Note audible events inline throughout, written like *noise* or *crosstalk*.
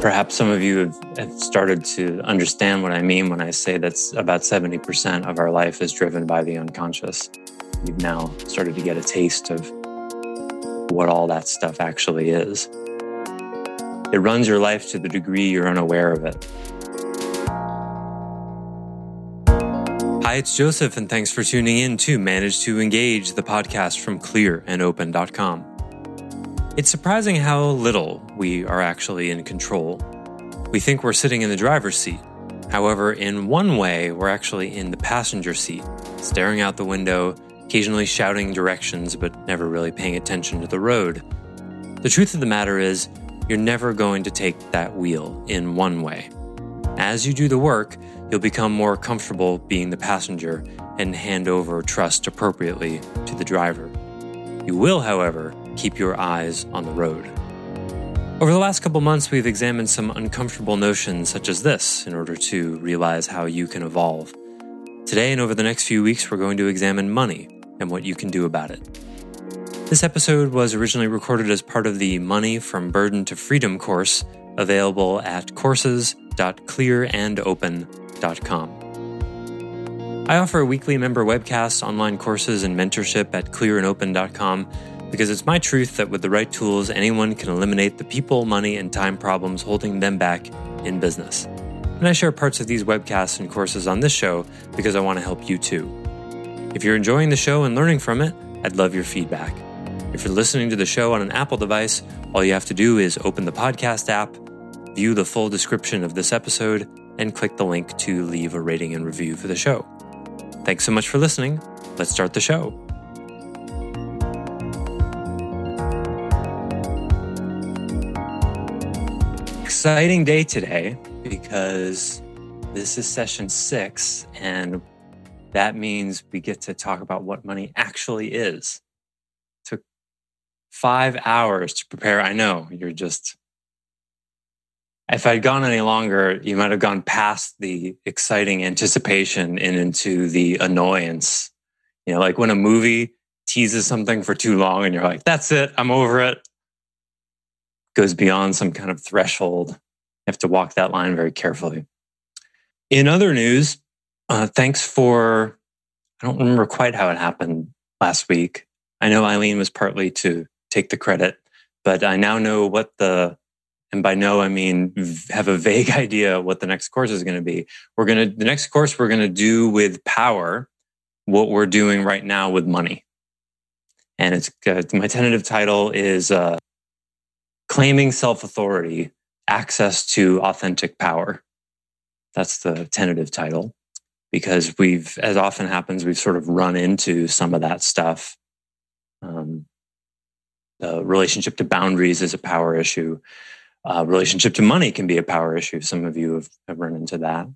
Perhaps some of you have, started to understand what I mean when I say that about 70% of our life is driven by the unconscious. You've now started to get a taste of what all that stuff actually is. It runs your life to the degree you're unaware of it. Hi, it's Joseph, and thanks for tuning in to Manage to Engage, the podcast from clearandopen.com. It's surprising how little we are actually in control. We think we're sitting in the driver's seat. However, in one way, we're actually in the passenger seat, staring out the window, occasionally shouting directions, but never really paying attention to the road. The truth of the matter is, you're never going to take that wheel in one way. As you do the work, you'll become more comfortable being the passenger and hand over trust appropriately to the driver. You will, however, keep your eyes on the road. Over the last couple months, we've examined some uncomfortable notions such as this in order to realize how you can evolve. Today and over the next few weeks, we're going to examine money and what you can do about it. This episode was originally recorded as part of the Money from Burden to Freedom course available at courses.clearandopen.com. I offer weekly member webcasts, online courses, and mentorship at clearandopen.com because it's my truth that with the right tools, anyone can eliminate the people, money, and time problems holding them back in business. And I share parts of these webcasts and courses on this show because I want to help you too. If you're enjoying the show and learning from it, I'd love your feedback. If you're listening to the show on an Apple device, all you have to do is open the podcast app, view the full description of this episode, and click the link to leave a rating and review for the show. Thanks so much for listening. Let's start the show. Exciting day today because this is session six, and that means we get to talk about what money actually is. It took five hours to prepare. I know you're just, if I'd gone any longer, you might have gone past the exciting anticipation and into the annoyance. You know, like when a movie teases something for too long and you're like, that's it, I'm over it goes beyond some kind of threshold. You have to walk that line very carefully. In other news, uh, thanks for, I don't remember quite how it happened last week. I know Eileen was partly to take the credit, but I now know what the, and by know, I mean have a vague *laughs* idea what the next course is going to be. We're going to, the next course we're going to do with power, what we're doing right now with money. And it's, uh, my tentative title is, uh, claiming self authority, access to authentic power. That's the tentative title because we've, as often happens, we've sort of run into some of that stuff. Um, the relationship to boundaries is a power issue. Uh, relationship to money can be a power issue. Some of you have, have run into that.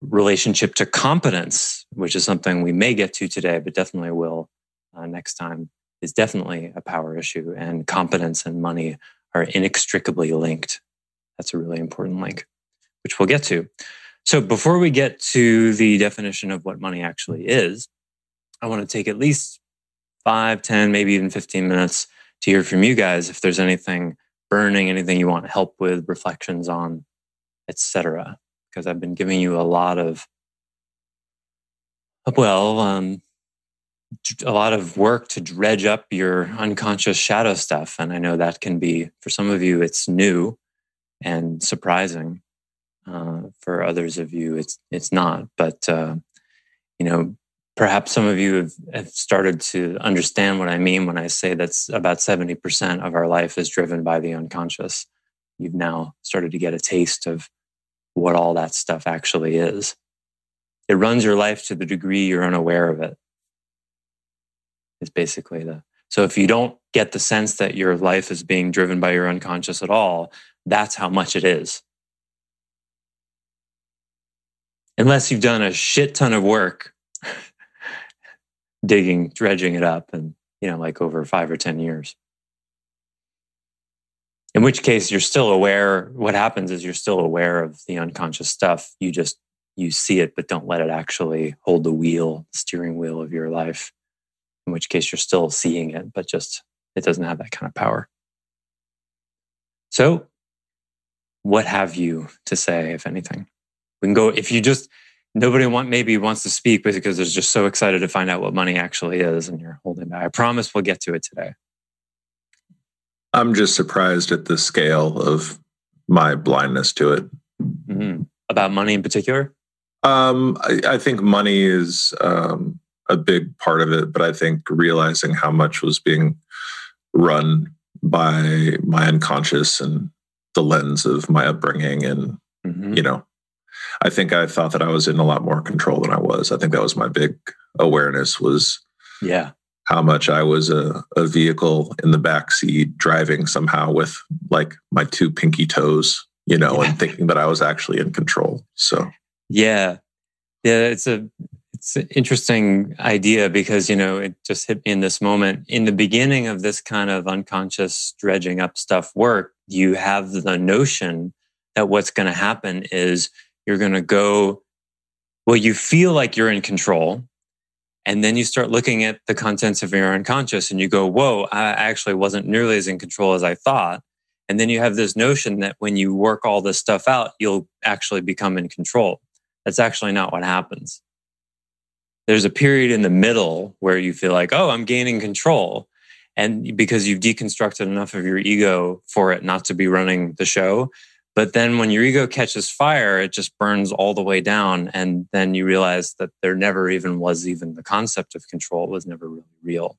Relationship to competence, which is something we may get to today, but definitely will uh, next time, is definitely a power issue. And competence and money are inextricably linked. That's a really important link, which we'll get to. So before we get to the definition of what money actually is, I want to take at least five, 10, maybe even 15 minutes to hear from you guys if there's anything burning, anything you want help with, reflections on, etc. Because I've been giving you a lot of, well, um, a lot of work to dredge up your unconscious shadow stuff. And I know that can be, for some of you, it's new and surprising. Uh, for others of you, it's it's not. But uh, you know, perhaps some of you have, have started to understand what I mean when I say that's about seventy percent of our life is driven by the unconscious. You've now started to get a taste of what all that stuff actually is. It runs your life to the degree you're unaware of it is basically the so if you don't get the sense that your life is being driven by your unconscious at all that's how much it is unless you've done a shit ton of work *laughs* digging, dredging it up, and you know, like over five or 10 years. In which case, you're still aware. What happens is you're still aware of the unconscious stuff. You just you see it, but don't let it actually hold the wheel, steering wheel of your life. In which case, you're still seeing it, but just it doesn't have that kind of power. So, what have you to say, if anything? We can go if you just nobody want maybe wants to speak because they're just so excited to find out what money actually is and you're holding back. I promise we'll get to it today. I'm just surprised at the scale of my blindness to it. Mm-hmm. About money in particular? Um, I, I, think money is um, a big part of it, but I think realizing how much was being run by my unconscious and the lens of my upbringing and, mm-hmm. you know, I think I thought that I was in a lot more control than I was. I think that was my big awareness was yeah how much I was a, a vehicle in the back seat driving somehow with like my two pinky toes, you know, yeah. and thinking that I was actually in control. So yeah, yeah, it's a it's an interesting idea because you know it just hit me in this moment. In the beginning of this kind of unconscious dredging up stuff work, you have the notion that what's going to happen is you're going to go, well, you feel like you're in control. And then you start looking at the contents of your unconscious and you go, whoa, I actually wasn't nearly as in control as I thought. And then you have this notion that when you work all this stuff out, you'll actually become in control. That's actually not what happens. There's a period in the middle where you feel like, oh, I'm gaining control. And because you've deconstructed enough of your ego for it not to be running the show, but then when your ego catches fire, it just burns all the way down. And then you realize that there never even was even the concept of control it was never really real.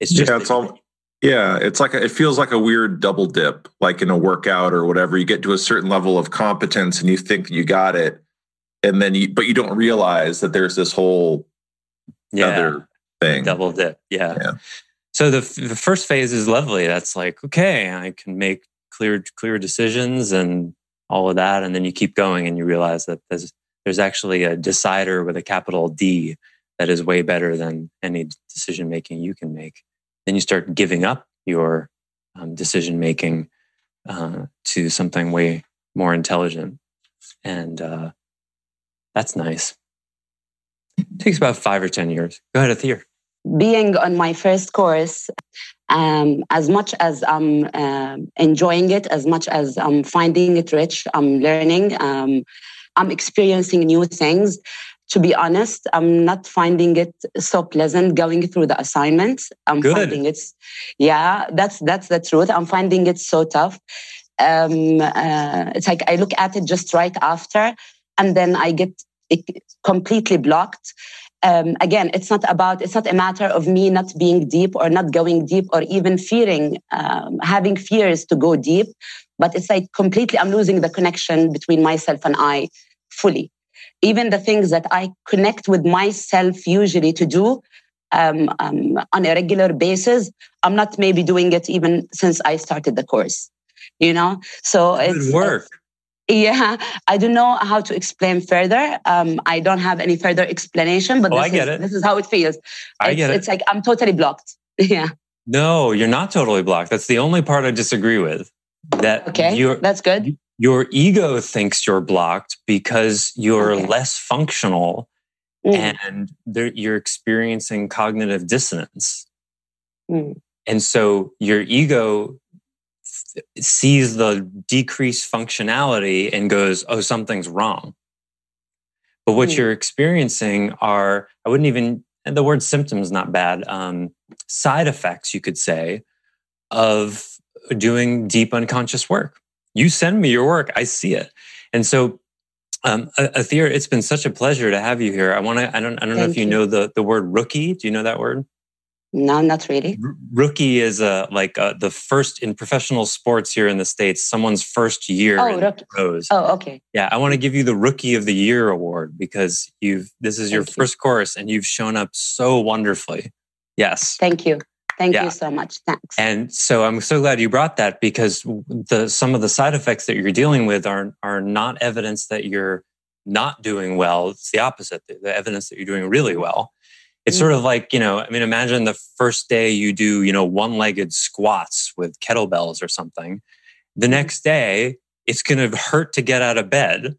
It's just yeah, it's all yeah, it's like a, it feels like a weird double dip, like in a workout or whatever. You get to a certain level of competence and you think you got it, and then you but you don't realize that there's this whole yeah, other thing. Double dip, yeah. yeah. So the the first phase is lovely. That's like okay, I can make clear clear decisions and all of that and then you keep going and you realize that there's there's actually a decider with a capital D that is way better than any decision making you can make then you start giving up your um, decision making uh, to something way more intelligent and uh, that's nice it takes about five or ten years go ahead Athir being on my first course, um, as much as I'm uh, enjoying it, as much as I'm finding it rich, I'm learning, um, I'm experiencing new things. To be honest, I'm not finding it so pleasant going through the assignments. I'm Good. finding it, yeah, that's that's the truth. I'm finding it so tough. Um, uh, it's like I look at it just right after, and then I get completely blocked um, again, it's not about, it's not a matter of me not being deep or not going deep or even fearing, um, having fears to go deep. But it's like completely, I'm losing the connection between myself and I fully. Even the things that I connect with myself usually to do um, um on a regular basis, I'm not maybe doing it even since I started the course. You know, so Good it's work. It's, yeah, I don't know how to explain further. Um, I don't have any further explanation, but oh, this, is, this is how it feels. I it's, get it. It's like I'm totally blocked. *laughs* yeah. No, you're not totally blocked. That's the only part I disagree with. That okay, that's good. Your ego thinks you're blocked because you're okay. less functional, mm. and you're experiencing cognitive dissonance. Mm. And so your ego sees the decreased functionality and goes, oh, something's wrong. But what mm. you're experiencing are, I wouldn't even, the word symptoms not bad, um, side effects, you could say, of doing deep unconscious work. You send me your work, I see it. And so, um, Athir, it's been such a pleasure to have you here. I want to, I don't, I don't know if you, you know the, the word rookie. Do you know that word? No, not really. R- rookie is a like a, the first in professional sports here in the states. Someone's first year oh, in rookie. pros. Oh, okay. Yeah, I want to give you the Rookie of the Year award because you've this is your Thank first you. course and you've shown up so wonderfully. Yes. Thank you. Thank yeah. you so much. Thanks. And so I'm so glad you brought that because the some of the side effects that you're dealing with are are not evidence that you're not doing well, it's the opposite. The, the evidence that you're doing really well. It's sort of Mm-hmm. like, you know, I mean, imagine the first day you do, you know, one legged squats with kettlebells or something. The next day, it's going to hurt to get out of bed.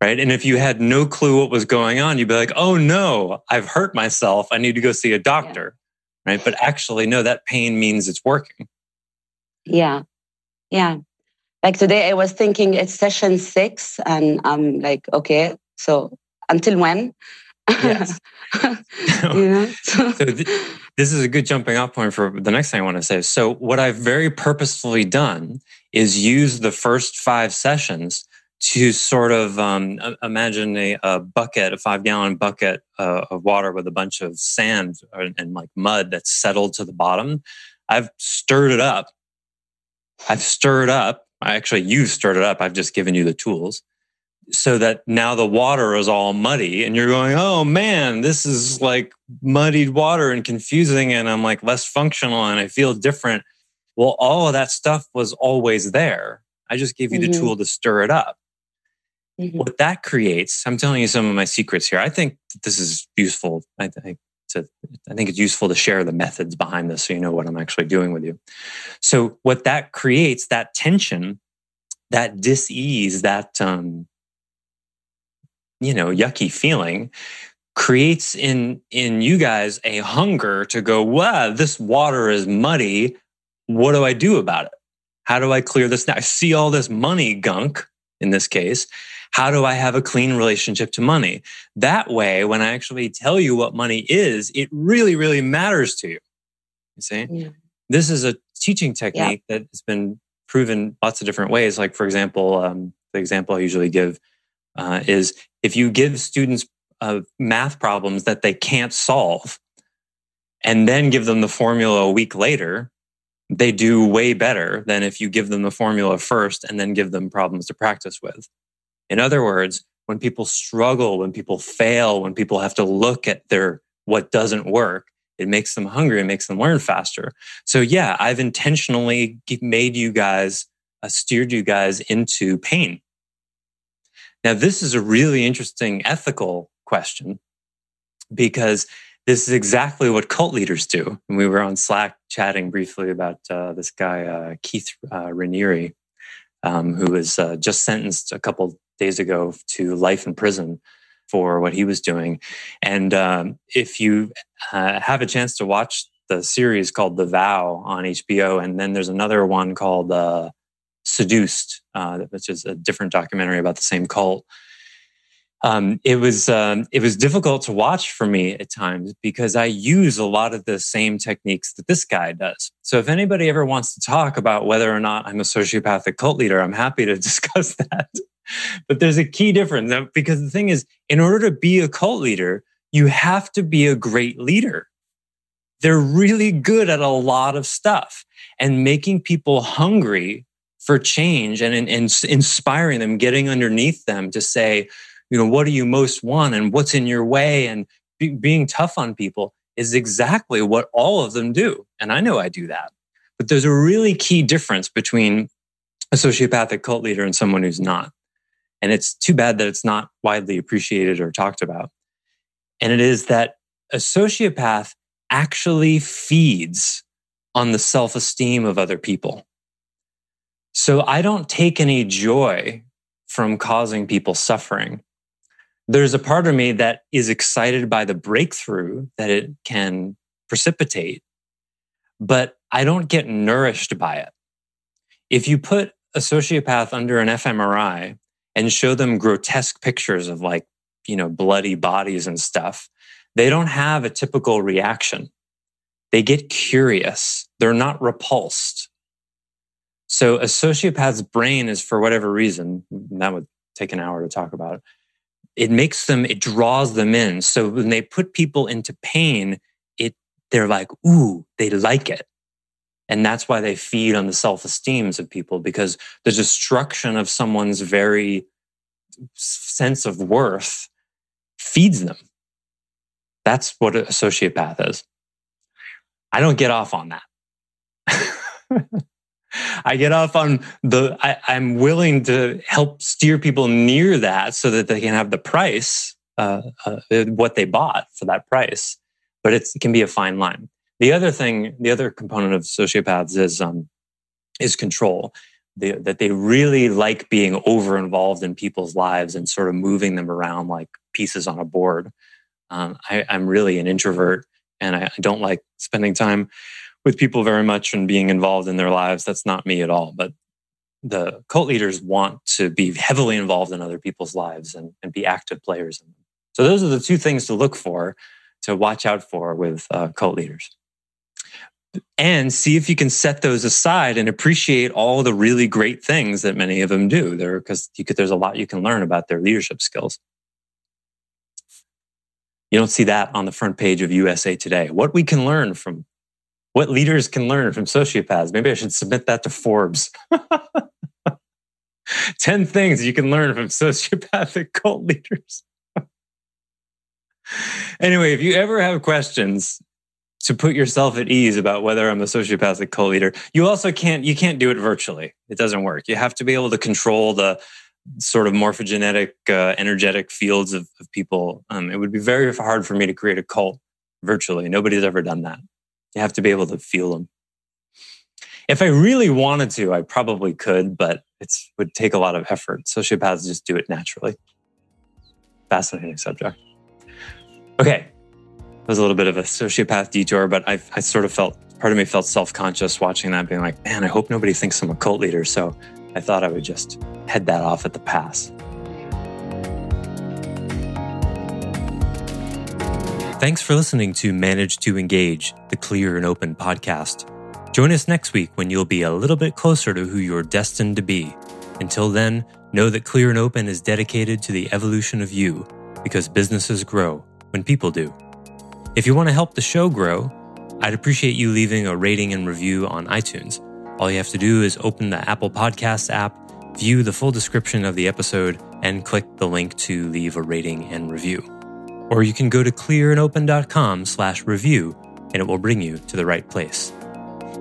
Right. And if you had no clue what was going on, you'd be like, oh no, I've hurt myself. I need to go see a doctor. Right. But actually, no, that pain means it's working. Yeah. Yeah. Like today, I was thinking it's session six, and I'm like, okay, so until when? Yes. *laughs* know? *laughs* So th- this is a good jumping off point for the next thing I want to say. So what I've very purposefully done is use the first five sessions to sort of um, imagine a, a bucket, a five gallon bucket uh, of water with a bunch of sand and, and like mud that's settled to the bottom. I've stirred it up. I've stirred up. I actually, you've stirred it up. I've just given you the tools so that now the water is all muddy and you're going, oh man, this is like muddied water and confusing. And I'm like less functional and I feel different. Well, all of that stuff was always there. I just gave you the Mhm. tool to stir it up. Mhm. What that creates, I'm telling you some of my secrets here. I think this is useful. I think to, I think it's useful to share the methods behind this so you know what I'm actually doing with you. So what that creates, that tension, that dis-ease, that um, you know, yucky feeling creates in in you guys a hunger to go, wow, this water is muddy. What do I do about it? How do I clear this now? I see all this money gunk in this case. How do I have a clean relationship to money? That way, when I actually tell you what money is, it really, really matters to you. You see? Yeah. This is a teaching technique that has been proven lots of different ways. Like, for example, um, the example I usually give uh, is if you give students uh, math problems that they can't solve and then give them the formula a week later, they do way better than if you give them the formula first and then give them problems to practice with. In other words, when people struggle, when people fail, when people have to look at their what doesn't work, it makes them hungry, it makes them learn faster. So yeah, I've intentionally made you guys, uh, steered you guys into pain. Now, this is a really interesting ethical question because this is exactly what cult leaders do. And we were on Slack chatting briefly about uh, this guy, uh, Keith uh, Raniere, um, who was uh, just sentenced a couple days ago to life in prison for what he was doing. And um, if you uh, have a chance to watch the series called The Vow on HBO, and then there's another one called uh, Seduced, uh, which is a different documentary about the same cult. Um, it was um, it was difficult to watch for me at times because I use a lot of the same techniques that this guy does. So if anybody ever wants to talk about whether or not I'm a sociopathic cult leader, I'm happy to *laughs* discuss that. but there's a key difference because the thing is, in order to be a cult leader, you have to be a great leader. They're really good at a lot of stuff and making people hungry for change and, inspiring them, getting underneath them to say, you know, what do you most want and what's in your way and be, being tough on people is exactly what all of them do. And I know I do that. But there's a really key difference between a sociopathic cult leader and someone who's not. And it's too bad that it's not widely appreciated or talked about. And it is that a sociopath actually feeds on the self esteem of other people. So I don't take any joy from causing people suffering. There's a part of me that is excited by the breakthrough that it can precipitate, but I don't get nourished by it. If you put a sociopath under an fMRI and show them grotesque pictures of like, you know, bloody bodies and stuff, they don't have a typical reaction. They get curious. They're not repulsed. So a sociopath's brain is for whatever reason, that would take an hour to talk about. It makes them, it draws them in. So when they put people into pain, it they're like, ooh, they like it. And that's why they feed on the self-esteems of people because the destruction of someone's very sense of worth feeds them. That's what a sociopath is. I don't get off on that. *laughs* I get off on the, I, I'm willing to help steer people near that so that they can have the price, uh, uh, what they bought for that price. But it can be a fine line. The other thing, the other component of sociopaths is, um, is control. That they really like being over involved in people's lives and sort of moving them around like pieces on a board. Um, I, I'm really an introvert and I don't like spending time with people very much and being involved in their lives. That's not me at all. But the cult leaders want to be heavily involved in other people's lives and, and be active players in them. So those are the two things to look for, to watch out for with uh, cult leaders. And see if you can set those aside and appreciate all the really great things that many of them do there, because there's a lot you can learn about their leadership skills. You don't see that on the front page of USA Today. What we can learn from what leaders can learn from sociopaths. Maybe I should submit that to Forbes. *laughs* 10 things you can learn from sociopathic cult leaders. *laughs* anyway, if you ever have questions to put yourself at ease about whether I'm a sociopathic cult leader, you also can't you can't do it virtually. It doesn't work. You have to be able to control the sort of morphogenetic, uh, energetic fields of, of people. Um, it would be very hard for me to create a cult virtually. Nobody's ever done that. You have to be able to feel them. If I really wanted to, I probably could, but it would take a lot of effort. Sociopaths just do it naturally. Fascinating subject. Okay, it was a little bit of a sociopath detour, but I, I sort of felt, part of me felt self conscious watching that, being like, man, I hope nobody thinks I'm a cult leader. So I thought I would just head that off at the pass. Thanks for listening to Manage to Engage, the Clear and Open podcast. Join us next week when you'll be a little bit closer to who you're destined to be. Until then, know that Clear and Open is dedicated to the evolution of you because businesses grow when people do. If you want to help the show grow, I'd appreciate you leaving a rating and review on iTunes. All you have to do is open the Apple Podcasts app, view the full description of the episode, and click the link to leave a rating and review. Or you can go to clearandopen.com slash review and it will bring you to the right place.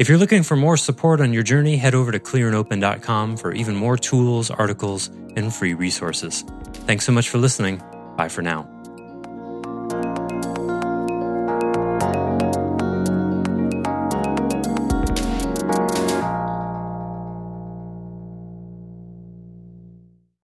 If you're looking for more support on your journey, head over to clearandopen.com for even more tools, articles, and free resources. Thanks so much for listening. Bye for now.